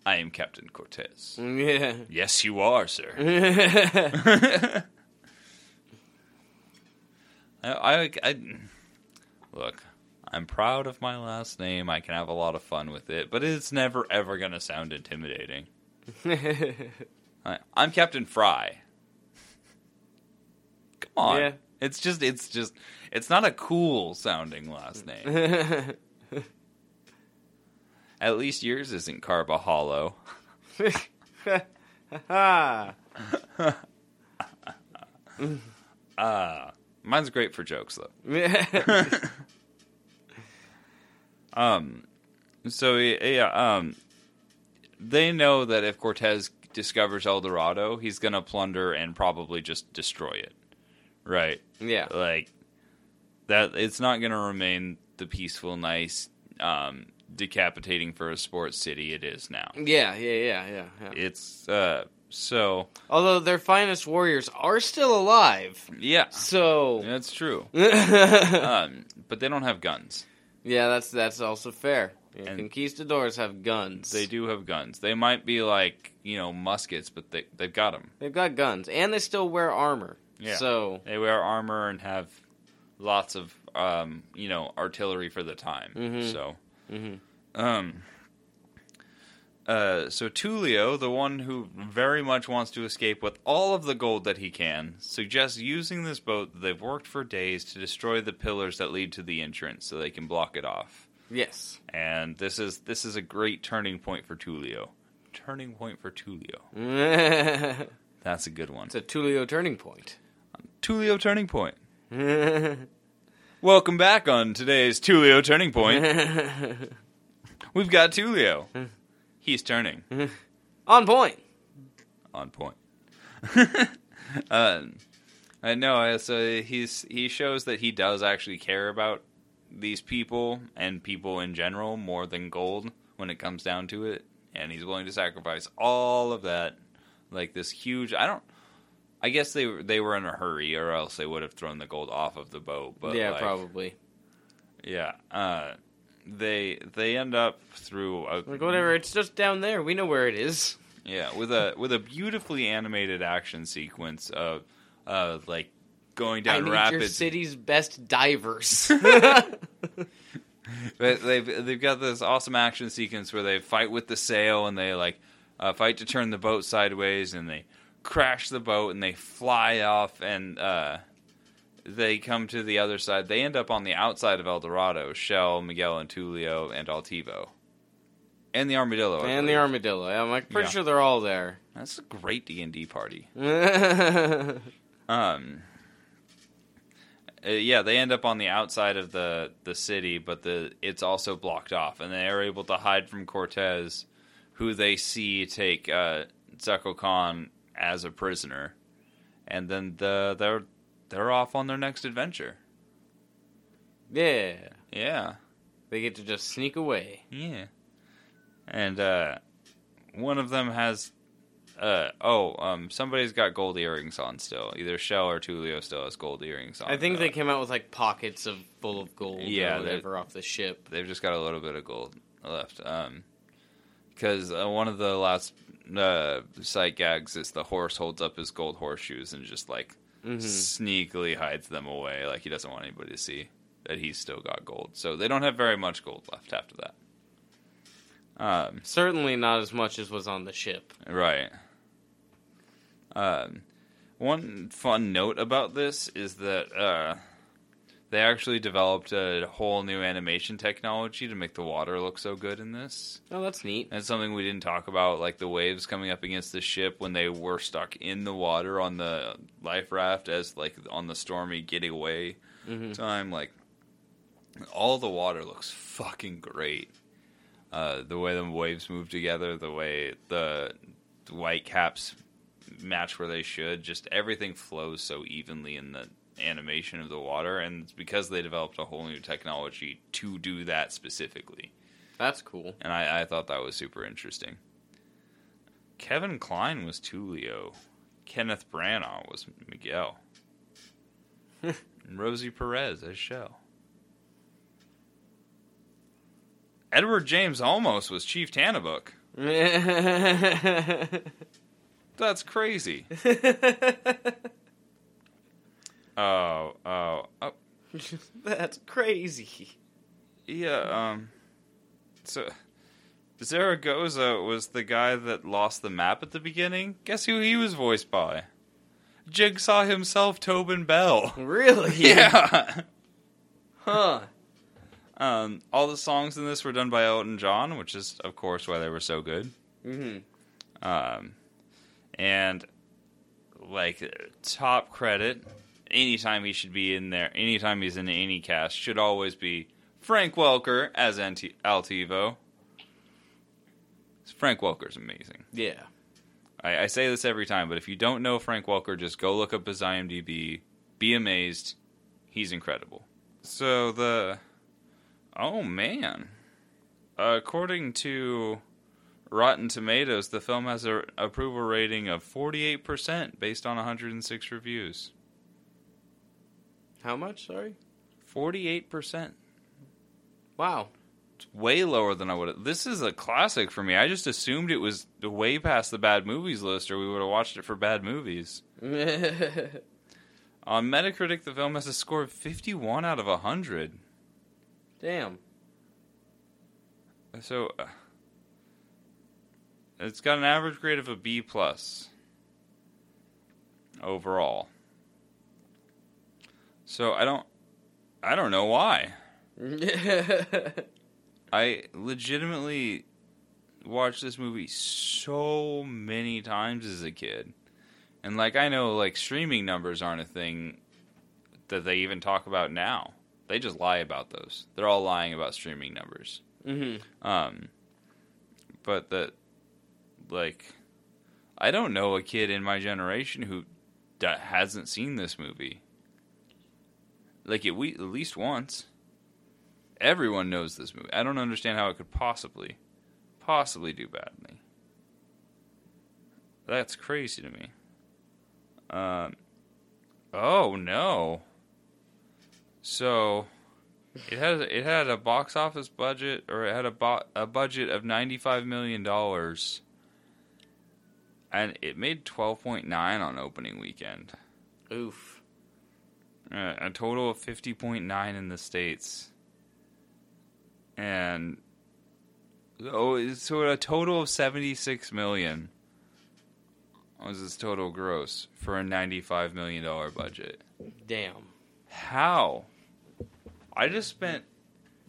I am Captain Cortez. (laughs) Yeah. Yes, you are, sir. (laughs) (laughs) I, I, I- look. I'm proud of my last name. I can have a lot of fun with it, but it's never ever gonna sound intimidating. I, I'm Captain Fry. Come on. Yeah. It's just, it's just, it's not a cool sounding last (laughs) name. At least yours isn't Carba Hollow. (laughs) Ah. Uh, mine's great for jokes though. (laughs) Um, so yeah, um, they know that if Cortez discovers El Dorado, he's gonna plunder and probably just destroy it, right? Yeah. Like that, it's not gonna remain the peaceful, nice, um, decapitating for a sports city it is now. Yeah, yeah, yeah, yeah, yeah. It's uh, so Although their finest warriors are still alive. yeah, So that's true. (laughs) Um, but they don't have guns. Yeah, that's that's also fair. Yeah, And- conquistadors have guns. They do have guns. They might be like you know muskets, but they they've got them. They've got guns and they still wear armor. Yeah. So They wear armor and have lots of um, you know artillery for the time. Mhm. So, mhm. um, uh, so Tulio, the one who very much wants to escape with all of the gold that he can, suggests using this boat that they've worked for days to destroy the pillars that lead to the entrance, so they can block it off. yes. And this is this is a great turning point for Tulio. Turning point for Tulio. (laughs) That's a good one. It's a Tulio turning point. Tulio turning point. (laughs) Welcome back on today's Tulio turning point. (laughs) We've got Tulio. He's turning (laughs) On point. on point. uh, I know. So he's he shows that he does actually care about these people and people in general more than gold when it comes down to it, and he's willing to sacrifice all of that, like this huge. I don't. I guess they were- they were in a hurry, or else they would have thrown the gold off of the boat. But yeah, like, probably. Yeah. Uh, they they end up through a Like whatever, it's just down there. We know where it is. yeah with a with a beautifully animated action sequence of uh like going I down need your city's best divers. (laughs) (laughs) But they've they've got this awesome action sequence where they fight with the sail and they like uh, fight to turn the boat sideways and they crash the boat and they fly off and uh, they come to the other side. They end up on the outside of El Dorado. Chel, Miguel, and Tulio and Altivo, and the armadillo. I and the believe. armadillo. I'm like pretty Yeah. sure they're all there. That's a great D and D party. yeah, (laughs) Um, uh, yeah, they end up on the outside of the the city, but the it's also blocked off, and they are able to hide from Cortez, who they see take uh, Tzekel-Kan as a prisoner, and then the they're they're off on their next adventure. Yeah. Yeah, They get to just sneak away. yeah, and uh, one of them has. Uh, oh, um, somebody's got gold earrings on still. Either Chel or Tulio still has gold earrings on. I think Uh, they came out with like pockets of full of gold Yeah, or whatever off the ship. they've just got a little bit of gold left. Um, because uh, one of the last uh, sight gags is the horse holds up his gold horseshoes and just like hmm sneakily hides them away, like he doesn't want anybody to see that he's still got gold. So they don't have very much gold left after that. Um, Certainly not as much as was on the ship. Right. Um, one fun note about this is that uh, they actually developed a whole new animation technology to make the water look so good in this. Oh, that's neat. That's something we didn't talk about, like the waves coming up against the ship when they were stuck in the water on the life raft, as like on the stormy getaway hmm time. Like all the water looks fucking great. Uh, the way the waves move together, the way the white caps match where they should, just everything flows so evenly in the animation of the water, and it's because they developed a whole new technology to do that specifically. That's cool. And I, I thought that was super interesting. Kevin Kline was Tulio. Kenneth Branagh was Miguel. and (laughs) Rosie Perez as Chel. Edward James Olmos was Chief Tannabok. (laughs) That's crazy. (laughs) Oh, oh, oh, (laughs) That's crazy. yeah. Um, so Zaragoza was the guy that lost the map at the beginning. Guess who he was voiced by? Jigsaw himself, Tobin Bell. (laughs) Really? Yeah. (laughs) Huh. Um, all the songs in this were done by Elton John, which is, of course, why they were so good. hmm Um, and like top credit, anytime he should be in there, anytime he's in any cast, should always be Frank Welker as Anti- Altivo. Frank Welker's amazing. Yeah. I, I say this every time, but if you don't know Frank Welker, just go look up his IMDb. Be amazed. He's incredible. So the oh man, according to Rotten Tomatoes, the film has an approval rating of forty eight percent based on one hundred and six reviews. How much? Sorry. Forty eight percent. Wow. It's way lower than I would. have This is a classic for me. I just assumed it was way past the bad movies list, or we would have watched it for bad movies. On (laughs) Metacritic, the film has a score of 51 out of 100. Damn. So uh, it's got an average grade of a B plus overall. So I don't I don't know why. (laughs) I legitimately watched this movie so many times as a kid. And like I know like streaming numbers aren't a thing that they even talk about now. They just lie about those. They're all lying about streaming numbers. hmm Um but that like I don't know a kid in my generation who that hasn't seen this movie. Like at, we, at least once. Everyone knows this movie. I don't understand how it could possibly, possibly do badly. That's crazy to me. Um. Oh no. So, it had it had a box office budget, or it had a bo- a budget of ninety five million dollars, and it made twelve point nine on opening weekend. Oof. Uh, a total of 50.9 in the states and oh so a total of 76 million was its total gross for a 95 million dollar budget Damn. how i just spent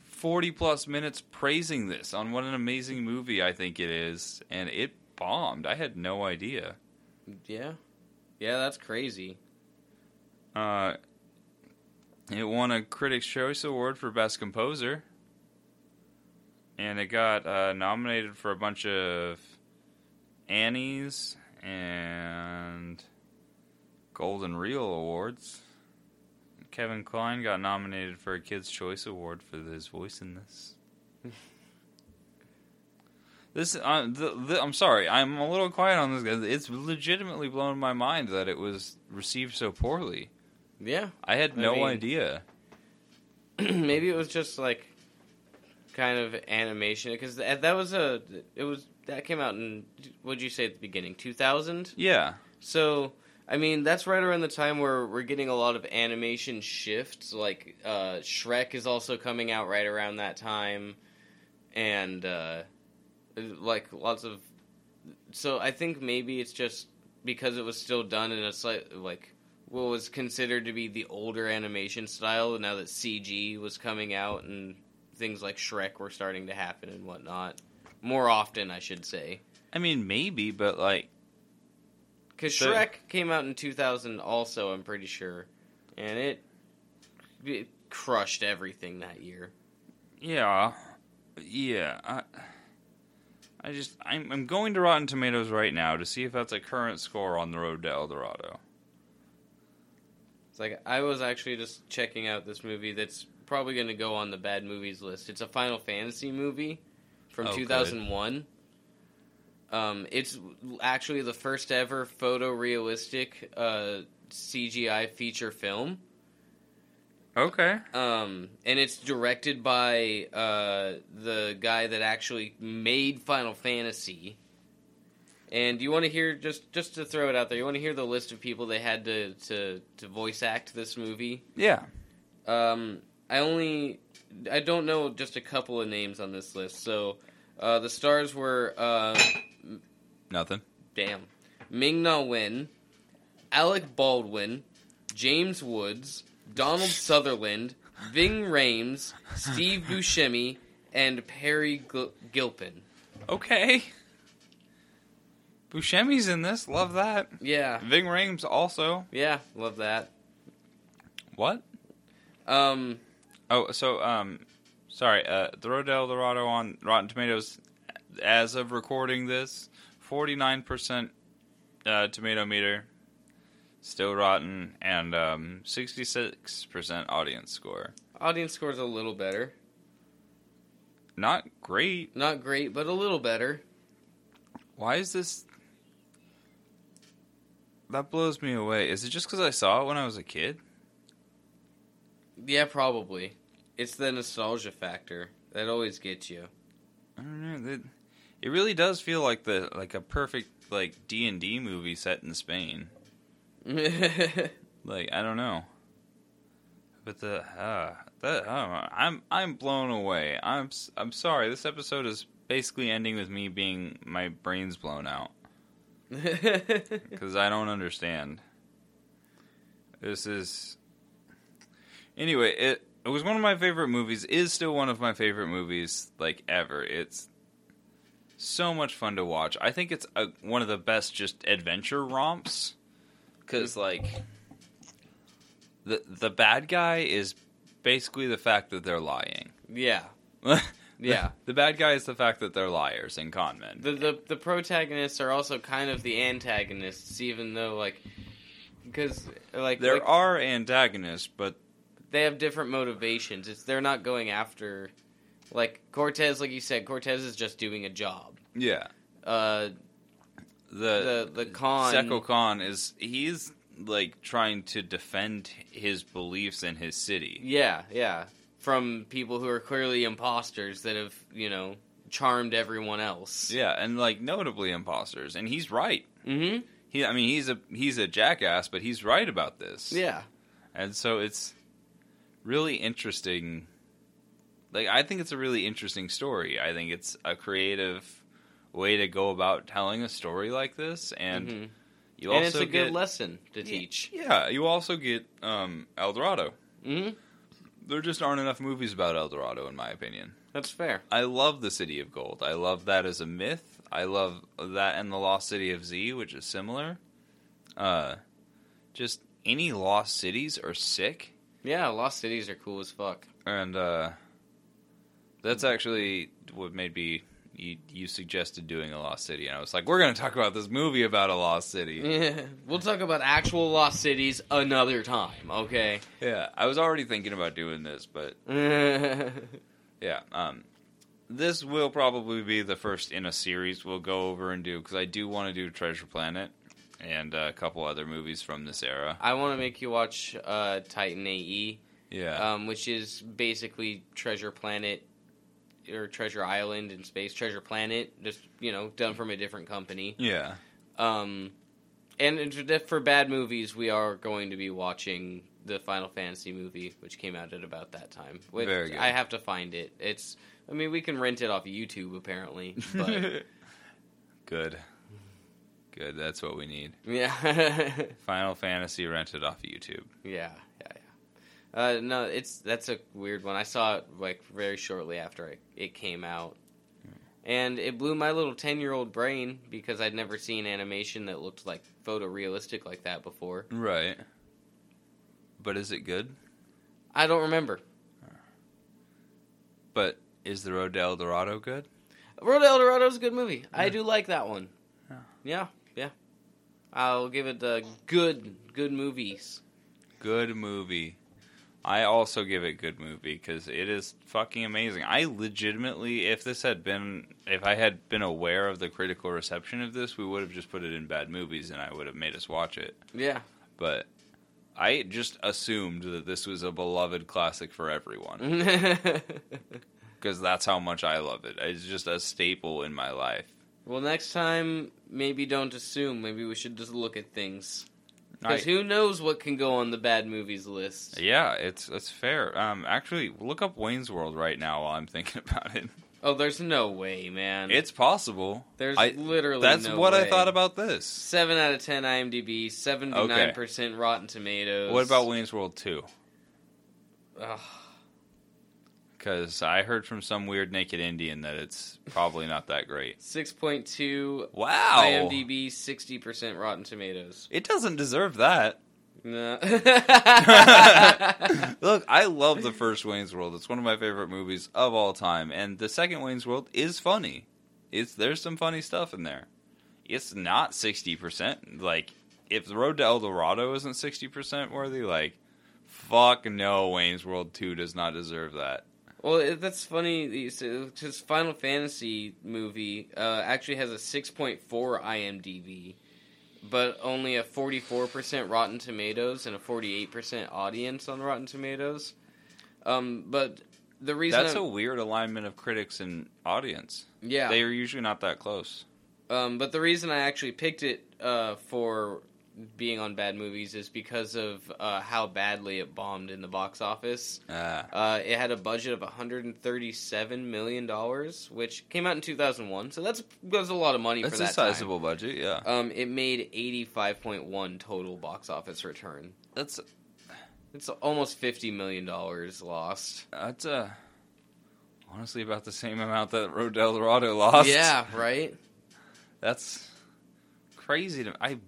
40 plus minutes praising this on what an amazing movie i think it is and it bombed i had no idea Yeah. Yeah, that's crazy. Uh, It won a Critics' Choice Award for Best Composer. And it got uh, nominated for a bunch of Annies and Golden Reel Awards. Kevin Kline got nominated for a Kids' Choice Award for his voice in this. This, uh, the, the, I'm sorry, I'm a little quiet on this. It's legitimately blown my mind that it was received so poorly. Yeah. I had I no mean- idea. (clears throat) Maybe it was just like kind of animation because that, that was a it was that came out in what'd you say at the beginning 2000 Yeah, so i mean that's right around the time where we're getting a lot of animation shifts like uh shrek is also coming out right around that time and uh like lots of so i think maybe it's just because it was still done in a slight like what was considered to be the older animation style now that cg was coming out and things like shrek were starting to happen and whatnot more often i should say I mean maybe, but like, because The- Shrek came out in 2000 also, I'm pretty sure. And it, it crushed everything that year. yeah, yeah. I, I just I'm I'm going to Rotten Tomatoes right now to see if that's a current score on the road to El Dorado. It's like, I was actually just checking out this movie that's probably going to go on the bad movies list. It's a Final Fantasy movie from Oh, 2001. Um, it's actually the first ever photorealistic uh, CGI feature film. Okay. Um, and it's directed by uh, the guy that actually made Final Fantasy. And you want to hear just just to throw it out there? You want to hear the list of people they had to to, to voice act this movie? Yeah. Um, I only I don't know just a couple of names on this list. So uh, the stars were uh, Nothing. damn Ming Na Wen, Alec Baldwin, James Woods, Donald Sutherland, Ving Rhames, Steve (laughs) Buscemi, and Peri Gil- Gilpin. Okay. Buscemi's in this. Love that. Yeah, Ving Rhames also. yeah, love that. What? Um, Oh, so um, sorry. Uh, the Road to El Dorado on Rotten Tomatoes, as of recording this, forty nine percent uh, tomato meter, still rotten, and um, sixty six percent audience score. audience score's a little better. Not great. Not great, but a little better. Why is this? That blows me away. Is it just because I saw it when I was a kid? Yeah, probably. It's the nostalgia factor that always gets you. I don't know. It, it really does feel like the like a perfect like D and D movie set in Spain. (laughs) Like I don't know, but the uh, that uh, I'm I'm blown away. I'm I'm sorry. This episode is basically ending with me being my brains blown out (laughs) because I don't understand. This is anyway. It it was one of my favorite movies. Is still one of my favorite movies like ever. It's so much fun to watch. I think it's a, one of the best just adventure romps because like the the bad guy is basically the fact that they're lying. yeah, (laughs) (laughs) Yeah. the, bad guy is the fact that they're liars and con men. the, the the protagonists are also kind of the antagonists, even though like because like there like, are antagonists, but they have different motivations. It's they're not going after like Cortez, like you said, Cortez is just doing a job. yeah, Uh, the the the con Tzekel-Kan is he's like trying to defend his beliefs in his city. Yeah, yeah. From people who are clearly imposters that have, you know, charmed everyone else. Yeah, and like notably imposters, and he's right. Mm-hmm. He, I mean, he's a he's a jackass, but he's right about this. Yeah. and so it's really interesting. Like, I think it's a really interesting story. I think it's a creative way to go about telling a story like this, and Mhm. you and also it's a good lesson to teach. Yeah, you also get um, El Dorado. hmm There just aren't enough movies about El Dorado, in my opinion. That's fair. I love the City of Gold. I love that as a myth. I love that and the Lost City of Z, which is similar. Uh, just any lost cities are sick. Yeah, Lost Cities are cool as fuck. and uh, that's actually what made me. You, you suggested doing a Lost City, and I was like, "We're going to talk about this movie about a Lost City." Yeah, (laughs) we'll talk about actual Lost Cities another time, okay? Yeah, I was already thinking about doing this, but (laughs) yeah, um, this will probably be the first in a series we'll go over and do because I do want to do Treasure Planet and uh, a couple other movies from this era. I want to make you watch uh, Titan AE, Yeah, um, which is basically Treasure Planet or Treasure Island in space. Treasure Planet, just you know, done from a different company. yeah, Um, and for bad movies, we are going to be watching the Final Fantasy movie, which came out at about that time. Which Very good. I have to find it. It's. I mean, we can rent it off YouTube apparently, but (laughs) good, good. That's what we need. yeah, (laughs) Final Fantasy rented off YouTube. yeah. Uh, no, it's that's a weird one. I saw it like very shortly after it, it came out. And it blew my little ten-year-old brain because I'd never seen animation that looked like photorealistic like that before. Right. But is it good? I don't remember. But is the Road to El Dorado good? Road to El Dorado is a good movie. I do like that one. Yeah. Yeah, yeah. I'll give it the good, good movies. Good movie. I also give it good movie because it is fucking amazing. I legitimately, if this had been, if I had been aware of the critical reception of this, we would have just put it in bad movies and I would have made us watch it. Yeah. But I just assumed that this was a beloved classic for everyone (laughs) because that's how much I love it. It's just a staple in my life. Well, next time, maybe don't assume. Maybe we should just look at things. Because who knows what can go on the bad movies list? Yeah, it's it's fair. Um, actually, look up Wayne's World right now while I'm (laughs) thinking about it. Oh, there's no way, man. It's possible. there's I- literally That's no what I thought about this. Seven out of ten IMDb, seventy-nine percent Rotten Tomatoes. What about Wayne's World Two? Ugh. Because I heard from some weird naked Indian that it's probably not that great. Six point two Wow, IMDb, sixty percent Rotten Tomatoes. it doesn't deserve that. No. (laughs) (laughs) Look, I love the first Wayne's World. It's one of my favorite movies of all time, and the second Wayne's World is funny. It's there's some funny stuff in there. It's not sixty percent. Like if the Road to El Dorado isn't sixty percent worthy, like fuck no, Wayne's World Two does not deserve that. Well, that's funny. His Final Fantasy movie uh, actually has a six point four IMDb, but only a forty four percent Rotten Tomatoes and a forty eight percent audience on Rotten Tomatoes. Um, but the reason That's I'm- a weird alignment of critics and audience. yeah, They are usually not that close. Um, but the reason I actually picked it uh, for being on bad movies is because of uh, how badly it bombed in the box office. Ah, Uh, it had a budget of 137 million dollars, which came out in 2001. So that's that's a lot of money that's for a sizable budget. Yeah, time. Um, it made 85.1 total box office return. that's It's almost 50 million dollars lost. that's uh, honestly about the same amount that Road El Dorado lost. Yeah, right. That's crazy to I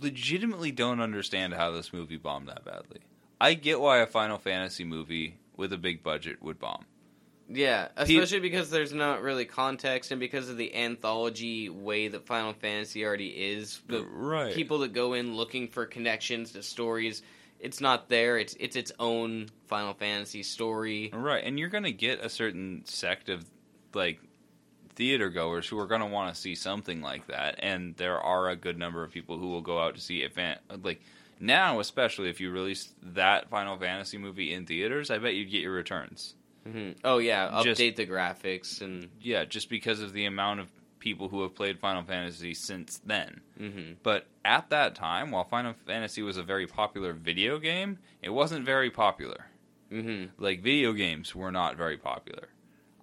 legitimately don't understand how this movie bombed that badly. I get why a Final Fantasy movie with a big budget would bomb. Yeah, Pe- especially because there's not really context, and because of the anthology way that Final Fantasy already is. The right. people that go in looking for connections to stories, it's not there. It's it's its own Final Fantasy story. Right, and you're going to get a certain sect of like theater goers who are going to want to see something like that, and there are a good number of people who will go out to see. Fan- like now, especially if you release that Final Fantasy movie in theaters, I bet you'd get your returns. hmm Oh yeah, update Just- the graphics and. Yeah, just because of the amount of people who have played Final Fantasy since then. hmm But at that time, while Final Fantasy was a very popular video game, it wasn't very popular. hmm Like video games were not very popular.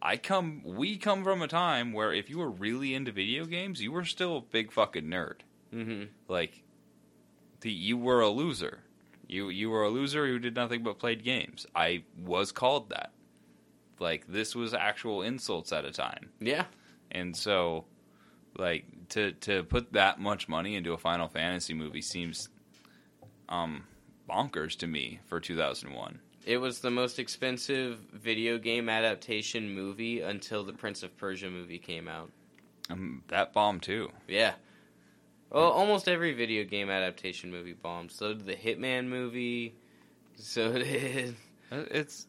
I come we come from a time where if you were really into video games, you were still a big fucking nerd. hmm Like the you were a loser. You you were a loser who did nothing but played games. I was called that. Like this was actual insults at a time. Yeah. And so, like to to put that much money into a Final Fantasy movie seems um bonkers to me for 2001. It was the most expensive video game adaptation movie until the Prince of Persia movie came out. Um, that bomb too. Yeah. Well, almost every video game adaptation movie bombed. So did the Hitman movie. So (laughs) did. Uh, It's.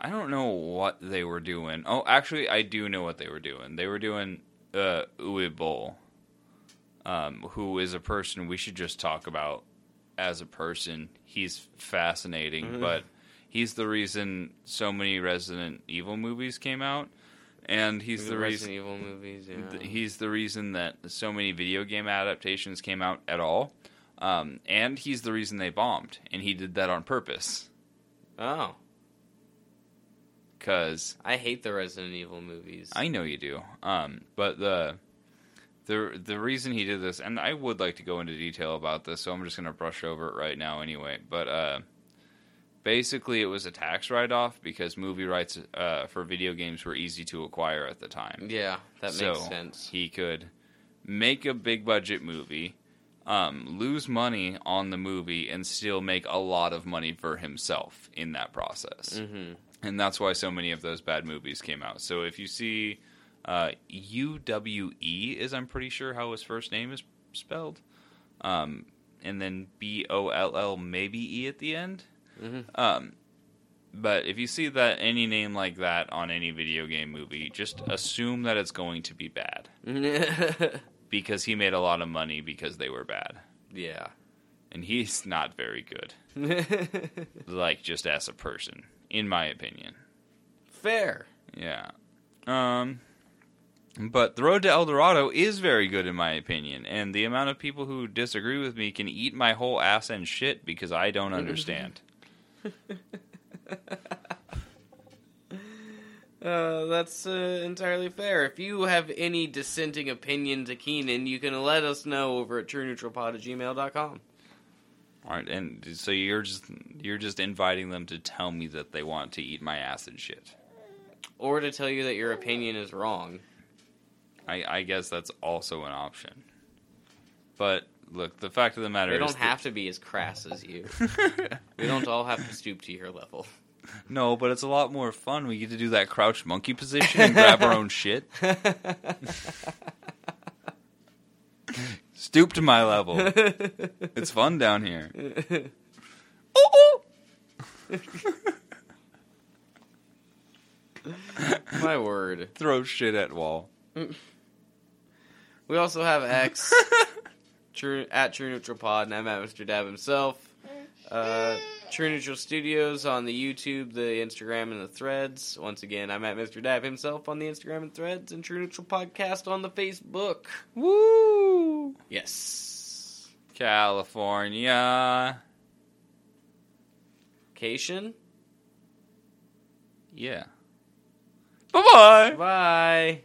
I don't know what they were doing. Oh, actually, I do know what they were doing. They were doing uh, Uwe Boll, um, who is a person we should just talk about as a person. He's fascinating, Mhm. but he's the reason so many Resident Evil movies came out, and he's the reason Resident Evil movies. Yeah. Th- He's the reason that so many video game adaptations came out at all. Um, and he's the reason they bombed. And he did that on purpose. oh, Because I hate the Resident Evil movies. I know you do. Um, but the. The, the reason he did this, and I would like to go into detail about this, so I'm just going to brush over it right now anyway. But uh, basically, it was a tax write off because movie rights uh, for video games were easy to acquire at the time. yeah, that So, makes sense. He could make a big budget movie, um, lose money on the movie, and still make a lot of money for himself in that process. hmm And that's why so many of those bad movies came out. So if you see uh, UWE, is I'm pretty sure how his first name is spelled, um, and then B O L L maybe E at the end. hmm Um, but if you see that any name like that on any video game movie, just assume that it's going to be bad (laughs) because he made a lot of money because they were bad, yeah. and he's not very good. (laughs) Like just as a person, in my opinion. Fair. Yeah. Um. But The Road to El Dorado is very good in my opinion, and the amount of people who disagree with me can eat my whole ass and shit because I don't (laughs) understand. (laughs) Uh, that's uh, entirely fair. If you have any dissenting opinion to Keenan, you can let us know over at trueneutralpod at gmail.com. All right, and so you're just you're just inviting them to tell me that they want to eat my ass and shit. Or to tell you that your opinion is wrong. I, I guess that's also an option. But look, the fact of the matter They is don't have to be as crass as you. (laughs) We don't all have to stoop to your level. no, but it's a lot more fun. We get to do that crouched monkey position and grab our own shit. (laughs) Stoop to my level. It's fun down here. (laughs) Oh, oh, My word. Throw shit at wall. We also have X (laughs) True at True Neutral Pod, and I'm at Mr. Dab himself. Uh, True Neutral Studios on the YouTube, the Instagram, and the Threads. Once again, I'm at Mr. Dab himself on the Instagram and Threads, and True Neutral Podcast on the Facebook. Woo! Yes. California. Cation. Yeah. Bye bye. Bye.